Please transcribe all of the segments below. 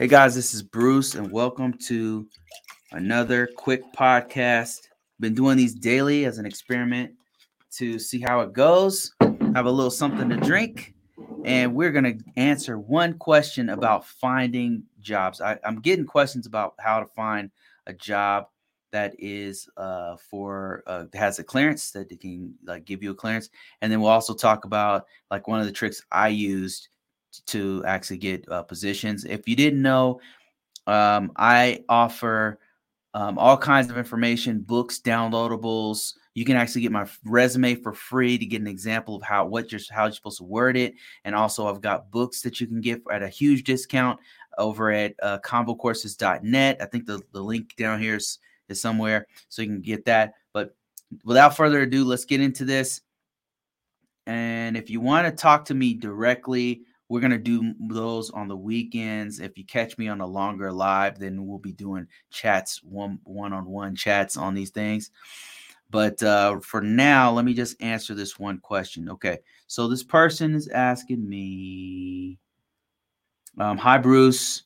Hey guys, this is Bruce, and welcome to another quick podcast. Been doing these daily as an experiment to see how it goes. Have a little something to drink, and we're gonna answer one question about finding jobs. I, am getting questions about how to find a job that is uh, for uh, has a clearance that they can like give you a clearance, and then we'll also talk about like one of the tricks I used to actually get uh, positions. If you didn't know, um, I offer um, all kinds of information, books, downloadables. You can actually get my resume for free to get an example of how what you're how you're supposed to word it, and also I've got books that you can get at a huge discount over at uh, convocourses.net. I think the, the link down here is, is somewhere, so you can get that. But without further ado, let's get into this. And if you want to talk to me directly, we're gonna do those on the weekends. If you catch me on a longer live, then we'll be doing chats, one one on one chats on these things. But uh, for now, let me just answer this one question. Okay, so this person is asking me, um, "Hi Bruce,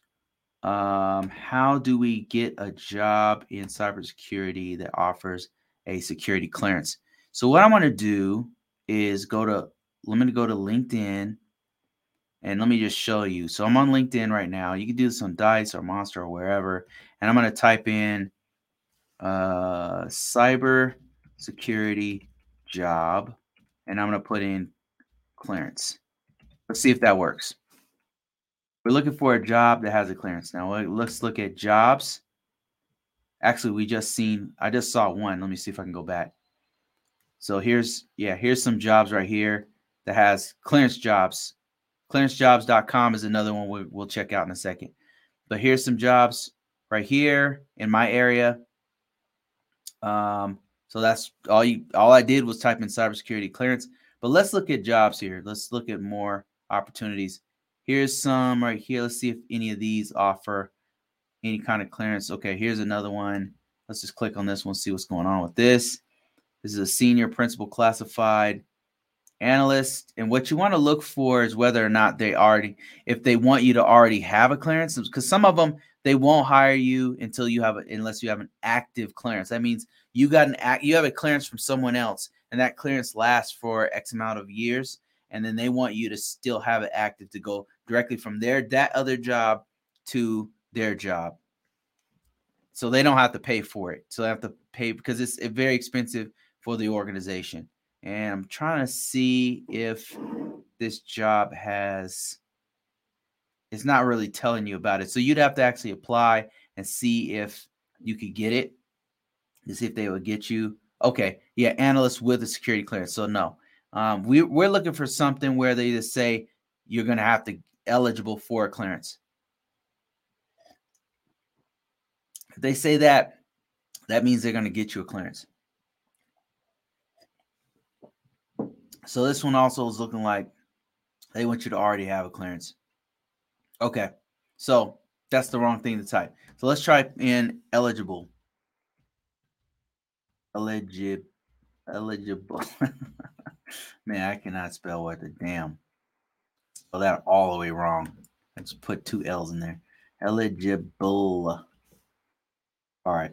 um, how do we get a job in cybersecurity that offers a security clearance?" So what I want to do is go to let me go to LinkedIn and let me just show you. So I'm on LinkedIn right now. You can do this on Dice or Monster or wherever. And I'm going to type in uh, cyber security job. And I'm going to put in clearance. Let's see if that works. We're looking for a job that has a clearance. Now let's look at jobs. Actually, we just seen, I just saw one. Let me see if I can go back. So here's, yeah, here's some jobs right here that has clearance jobs Clearancejobs.com is another one we, will check out in a second. But here's some jobs right here in my area. Um, so that's all you all I did was type in cybersecurity clearance. But let's look at jobs here. Let's look at more opportunities. Here's some right here. Let's see if any of these offer any kind of clearance. Okay, here's another one. Let's just click on this one, see what's going on with this. This is a senior principal classified analyst and what you want to look for is whether or not they already if they want you to already have a clearance because some of them they won't hire you until you have a, unless you have an active clearance. That means you got an act you have a clearance from someone else and that clearance lasts for x amount of years and then they want you to still have it active to go directly from their that other job to their job. So they don't have to pay for it. So they have to pay because it's very expensive for the organization and I'm trying to see if this job has it's not really telling you about it. So you'd have to actually apply and see if you could get it to see if they would get you. Okay, yeah, analyst with a security clearance. So no, um, we we're looking for something where they just say you're going to have to eligible for a clearance. If they say that, that means they're going to get you a clearance. So this one also is looking like they want you to already have a clearance. Okay. So that's the wrong thing to type. So let's try in eligible. Eligible. Eligible. Man, I cannot spell what the damn. Spell that all the way wrong. Let's put two L's in there. Eligible. All right.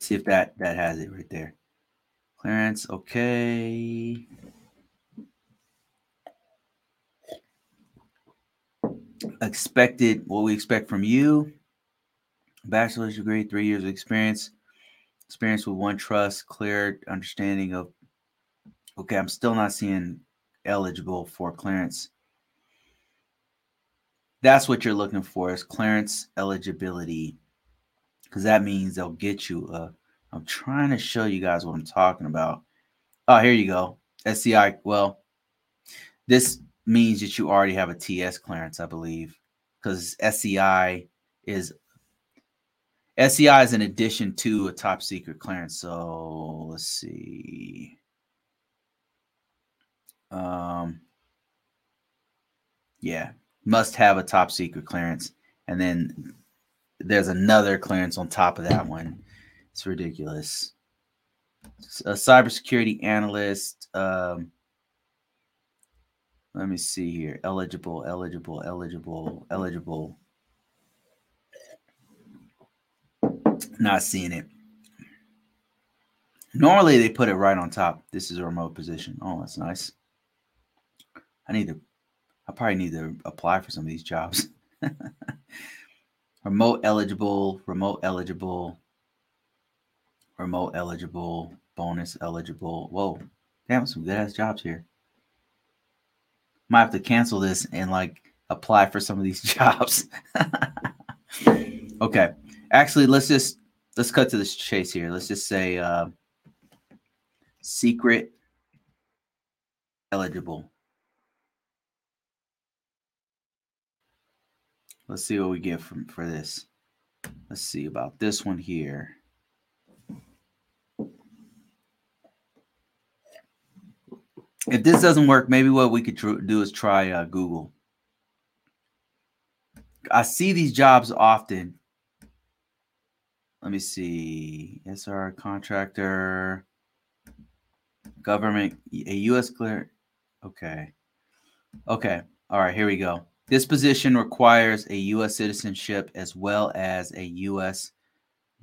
See if that that has it right there. Clearance, okay. Expected, what we expect from you. Bachelor's degree, three years of experience. Experience with OneTrust, clear understanding of. Okay, I'm still not seeing eligible for clearance. That's what you're looking for is clearance eligibility, because that means they'll get you a I'm trying to show you guys what I'm talking about. Oh, here you go. SCI. Well, this means that you already have a TS clearance, I believe, because SCI is SCI is in addition to a top secret clearance. So let's see. Um, yeah, must have a top secret clearance, and then there's another clearance on top of that one. It's ridiculous. A cybersecurity analyst. Um, let me see here. Eligible, eligible, eligible, eligible. Not seeing it. Normally they put it right on top. This is a remote position. Oh, that's nice. I need to I probably need to apply for some of these jobs. remote eligible, remote eligible remote eligible, bonus eligible. Whoa, damn, some good ass jobs here. Might have to cancel this and like apply for some of these jobs. okay, actually, let's just let's cut to this chase here. Let's just say uh, secret eligible. Let's see what we get from for this. Let's see about this one here. If this doesn't work, maybe what we could tr- do is try uh, Google. I see these jobs often. Let me see. SR contractor, government, a U.S. clear. Okay. Okay. All right. Here we go. This position requires a U.S. citizenship as well as a U.S.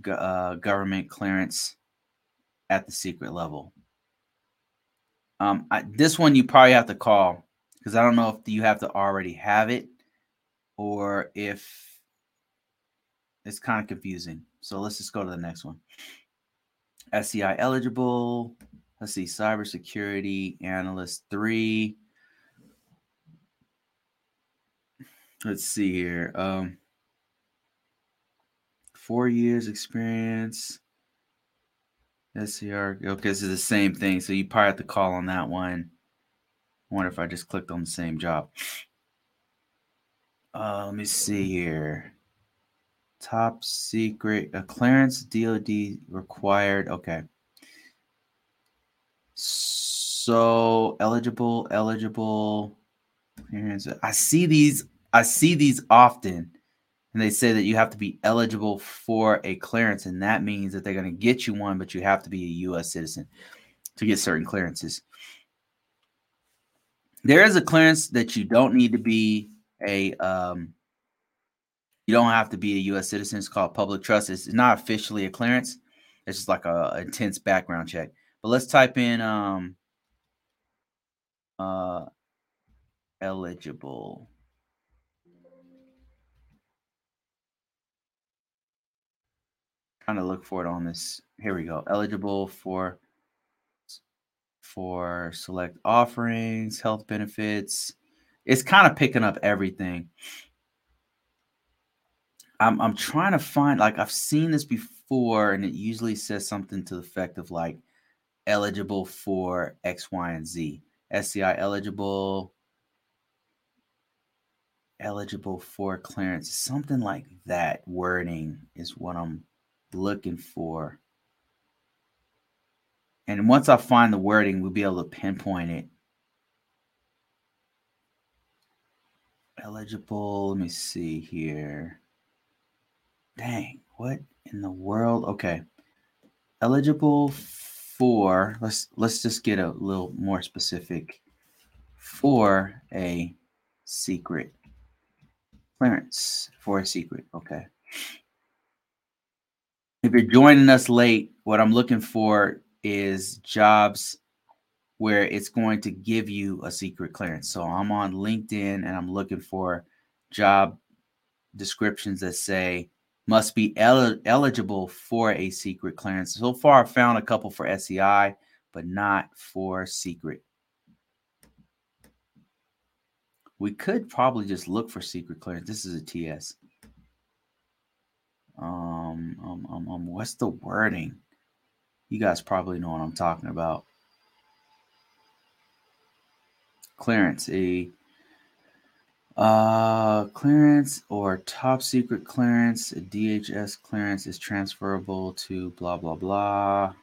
Uh, government clearance at the secret level. Um, I, this one you probably have to call because I don't know if you have to already have it or if it's kind of confusing. So let's just go to the next one. SCI eligible. Let's see, cybersecurity analyst three. let's see here. Um, four years experience. SCR. Okay, this is the same thing. So you probably have to call on that one. I wonder if I just clicked on the same job. Uh, let me see here. Top secret a clearance DoD required. Okay. So eligible, eligible. I see these I see these often, and they say that you have to be eligible for a clearance, and that means that they're going to get you one, but you have to be a U.S. citizen to get certain clearances. There is a clearance that you don't need to be a um, you don't have to be a U.S. citizen. It's called public trust. It's not officially a clearance. It's just like a, a intense background check. But let's type in um, uh, eligible. Trying to look for it on this. Here we go. Eligible for for select offerings, health benefits. It's kind of picking up everything. I'm I'm trying to find like I've seen this before, and it usually says something to the effect of like eligible for X, Y, and Z. SCI eligible, eligible for clearance, something like that wording is what I'm looking for. And once I find the wording, we'll be able to pinpoint it. Eligible, let me see here. Dang, what in the world? Okay. Eligible for let's let's just get a little more specific for a secret clearance for a secret. Okay if you're joining us late, what I'm looking for is jobs where it's going to give you a secret clearance. So I'm on LinkedIn and I'm looking for job descriptions that say must be el- eligible for a secret clearance. So far, I've found a couple for SCI, but not for secret. We could probably just look for secret clearance. This is a TS. Um, um, um, um, what's the wording? You guys probably know what I'm talking about. Clearance, a uh, clearance or top secret clearance, a DHS clearance is transferable to blah blah blah.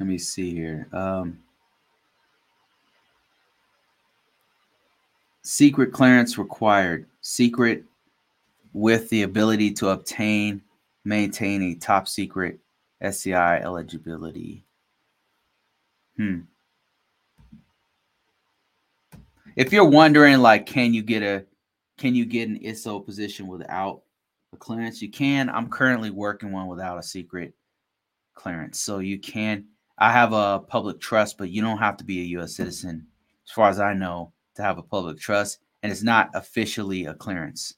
Let me see here. Um, Secret clearance required. Secret with the ability to obtain, maintain a top secret SCI eligibility. Hmm. If you're wondering, like, can you get a can you get an ISO position without a clearance? You can. I'm currently working one without a secret clearance. So you can. I have a public trust, but you don't have to be a U.S. citizen, as far as I know, to have a public trust, and it's not officially a clearance.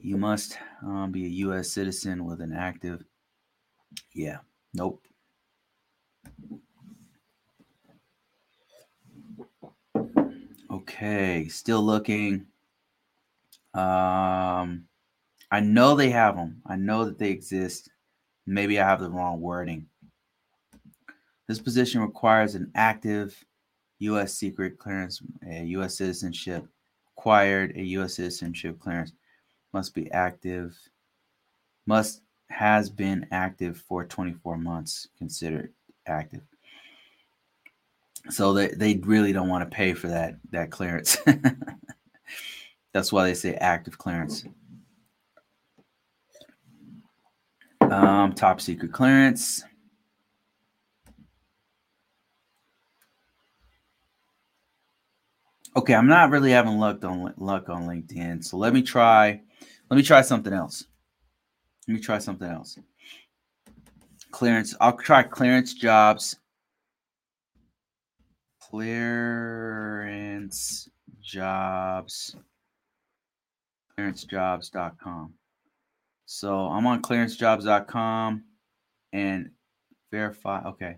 You must um, be a U.S. citizen with an active. Yeah. Nope. Okay, still looking. Um, I know they have them. I know that they exist. Maybe I have the wrong wording. This position requires an active U.S. secret clearance, a U.S. citizenship, acquired a U.S. citizenship clearance, must be active, must has been active for 24 months, considered active. So they, they really don't want to pay for that that clearance. That's why they say active clearance. Um, top secret clearance. Okay, I'm not really having luck on luck on LinkedIn, so let me try. Let me try something else. Let me try something else. Clearance. I'll try clearance jobs. Clearance jobs. Clearancejobs.com. So I'm on clearancejobs.com and verify. Okay.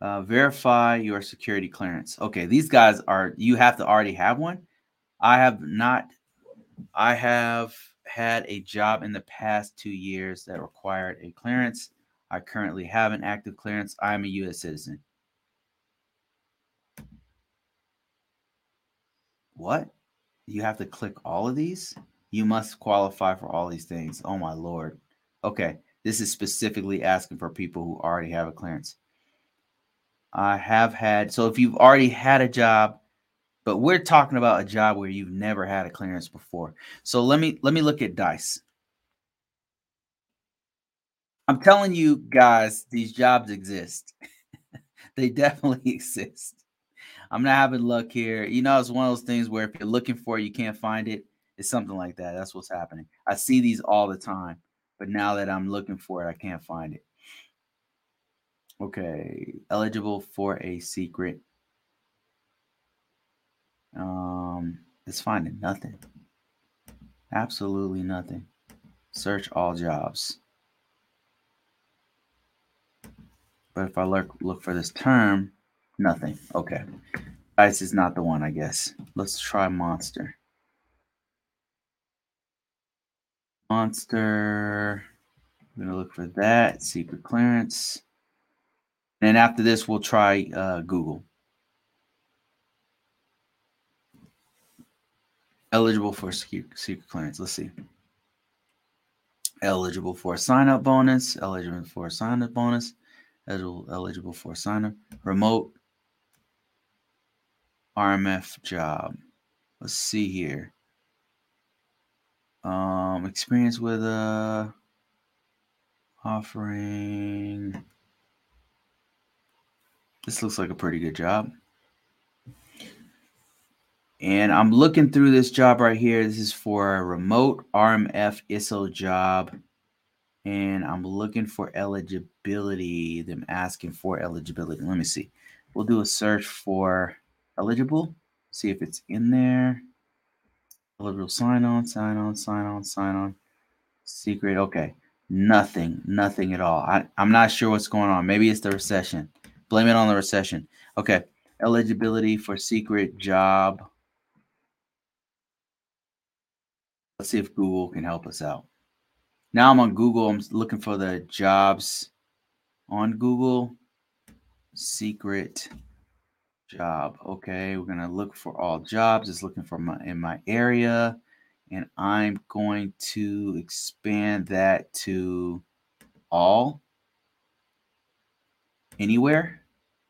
Uh, verify your security clearance. Okay, these guys are you have to already have one. I have not. I have had a job in the past two years that required a clearance. I currently have an active clearance. I'm a U.S. citizen. What? You have to click all of these? You must qualify for all these things. Oh my lord. Okay, this is specifically asking for people who already have a clearance. I have had so if you've already had a job, but we're talking about a job where you've never had a clearance before. So let me let me look at dice. I'm telling you guys, these jobs exist. they definitely exist. I'm not having luck here. You know, it's one of those things where if you're looking for it, you can't find it. It's something like that. That's what's happening. I see these all the time, but now that I'm looking for it, I can't find it. Okay, eligible for a secret um, it's finding nothing. Absolutely nothing. Search all jobs. But if I look look for this term, nothing. Okay. Dice is not the one, I guess. Let's try monster. Monster. I'm gonna look for that. Secret clearance. And after this, we'll try uh, Google. Eligible for secret clearance. Let's see. Eligible for a sign up bonus, eligible for a sign up bonus, eligible, for a sign up, remote RMF job. Let's see here. Um, experience with a uh, offering. This looks like a pretty good job. And I'm looking through this job right here. This is for a remote RMF ISO job. And I'm looking for eligibility. Them asking for eligibility. Let me see. We'll do a search for eligible. See if it's in there. Eligible sign on, sign on, sign on, sign on. Secret. Okay. Nothing. Nothing at all. I, I'm not sure what's going on. Maybe it's the recession. Blame it on the recession. Okay. Eligibility for secret job Let's see if Google can help us out. Now I'm on Google. I'm looking for the jobs on Google. Secret job. Okay, we're gonna look for all jobs. It's looking for my in my area, and I'm going to expand that to all anywhere.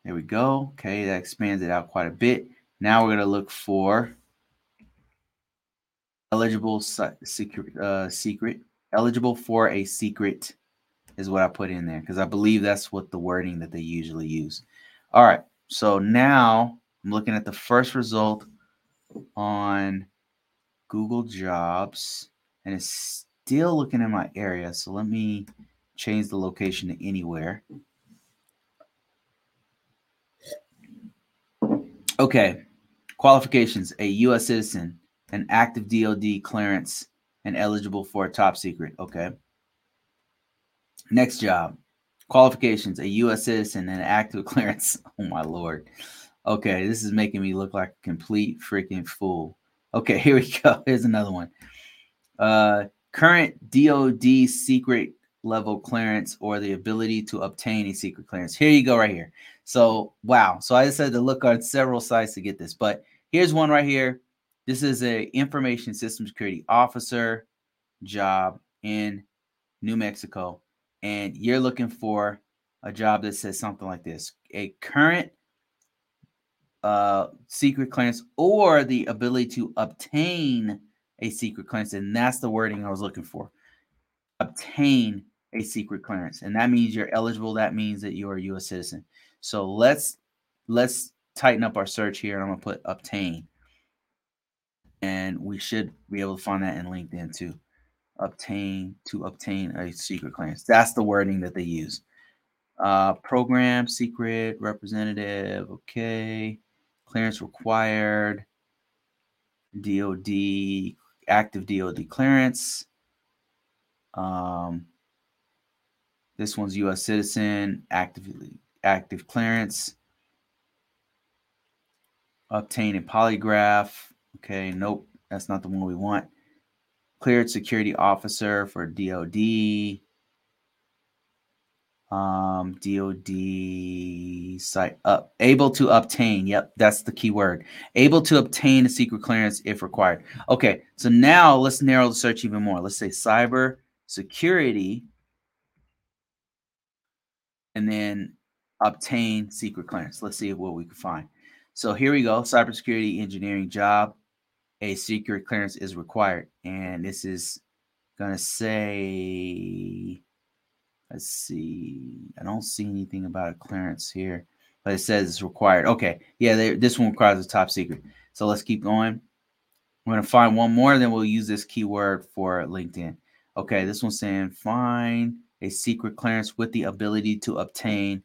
There we go. Okay, that expands it out quite a bit. Now we're gonna look for eligible secret uh, secret eligible for a secret is what I put in there because I believe that's what the wording that they usually use. All right, so now I'm looking at the first result on Google Jobs, and it's still looking in my area. So let me change the location to anywhere. Okay. Qualifications a U.S. citizen, an active DOD clearance, and eligible for a top secret. Okay. Next job qualifications a U.S. citizen, and active clearance. Oh, my Lord. Okay. This is making me look like a complete freaking fool. Okay. Here we go. Here's another one. Uh, current DOD secret level clearance or the ability to obtain a secret clearance. Here you go, right here. So, wow. So I just had to look on several sites to get this, but here's one right here. This is a information system security officer job in New Mexico, and you're looking for a job that says something like this: a current uh, secret clearance or the ability to obtain a secret clearance, and that's the wording I was looking for. Obtain a secret clearance, and that means you're eligible. That means that you're a U.S. citizen. So let's let's tighten up our search here. I'm gonna put obtain, and we should be able to find that in LinkedIn too. Obtain to obtain a secret clearance. That's the wording that they use. Uh, program secret representative. Okay, clearance required. DoD active DoD clearance. Um, this one's U.S. citizen, actively active clearance. Obtain a polygraph. Okay, nope, that's not the one we want. Cleared security officer for DoD. Um, DoD site up able to obtain. Yep, that's the key word. Able to obtain a secret clearance if required. Okay, so now let's narrow the search even more. Let's say cyber security and then obtain secret clearance. Let's see what we can find. So here we go cybersecurity engineering job. A secret clearance is required. And this is going to say, let's see, I don't see anything about a clearance here, but it says it's required. Okay. Yeah, this one requires a top secret. So let's keep going. We're going to find one more, then we'll use this keyword for LinkedIn. Okay, this one's saying find a secret clearance with the ability to obtain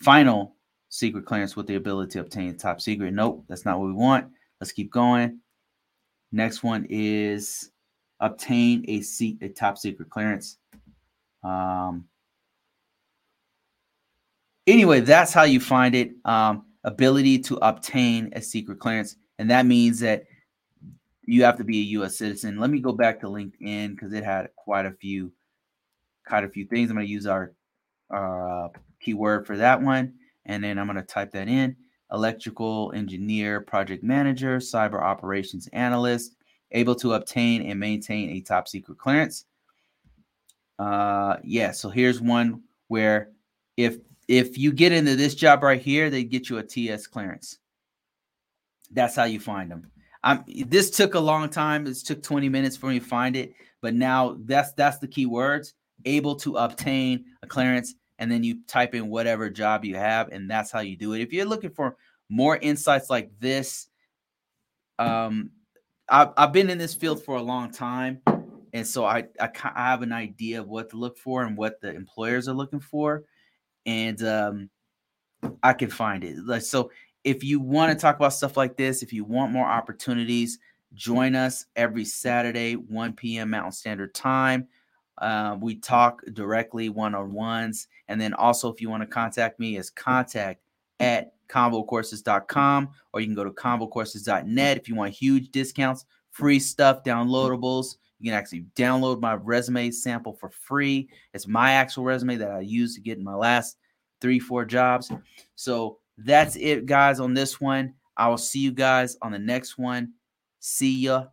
final secret clearance with the ability to obtain top secret. Nope, that's not what we want. Let's keep going. Next one is obtain a seat a top secret clearance. Um, anyway, that's how you find it. Um, ability to obtain a secret clearance, and that means that you have to be a U.S. citizen. Let me go back to LinkedIn because it had quite a few, quite a few things. I'm going to use our, our uh, keyword for that one, and then I'm going to type that in: electrical engineer, project manager, cyber operations analyst, able to obtain and maintain a top secret clearance. Uh, yeah. So here's one where if if you get into this job right here, they get you a TS clearance. That's how you find them. I'm this took a long time. It took 20 minutes for me to find it, but now that's that's the key words. Able to obtain a clearance, and then you type in whatever job you have, and that's how you do it. If you're looking for more insights like this, um, I've, I've been in this field for a long time, and so I, I have an idea of what to look for and what the employers are looking for, and um, I can find it. Like so, if you want to talk about stuff like this, if you want more opportunities, join us every Saturday, 1 p.m. Mountain Standard Time. Uh, we talk directly one on ones. And then also, if you want to contact me, is contact at convocourses.com or you can go to convocourses.net if you want huge discounts, free stuff, downloadables. You can actually download my resume sample for free. It's my actual resume that I used to get in my last three, four jobs. So that's it, guys, on this one. I will see you guys on the next one. See ya.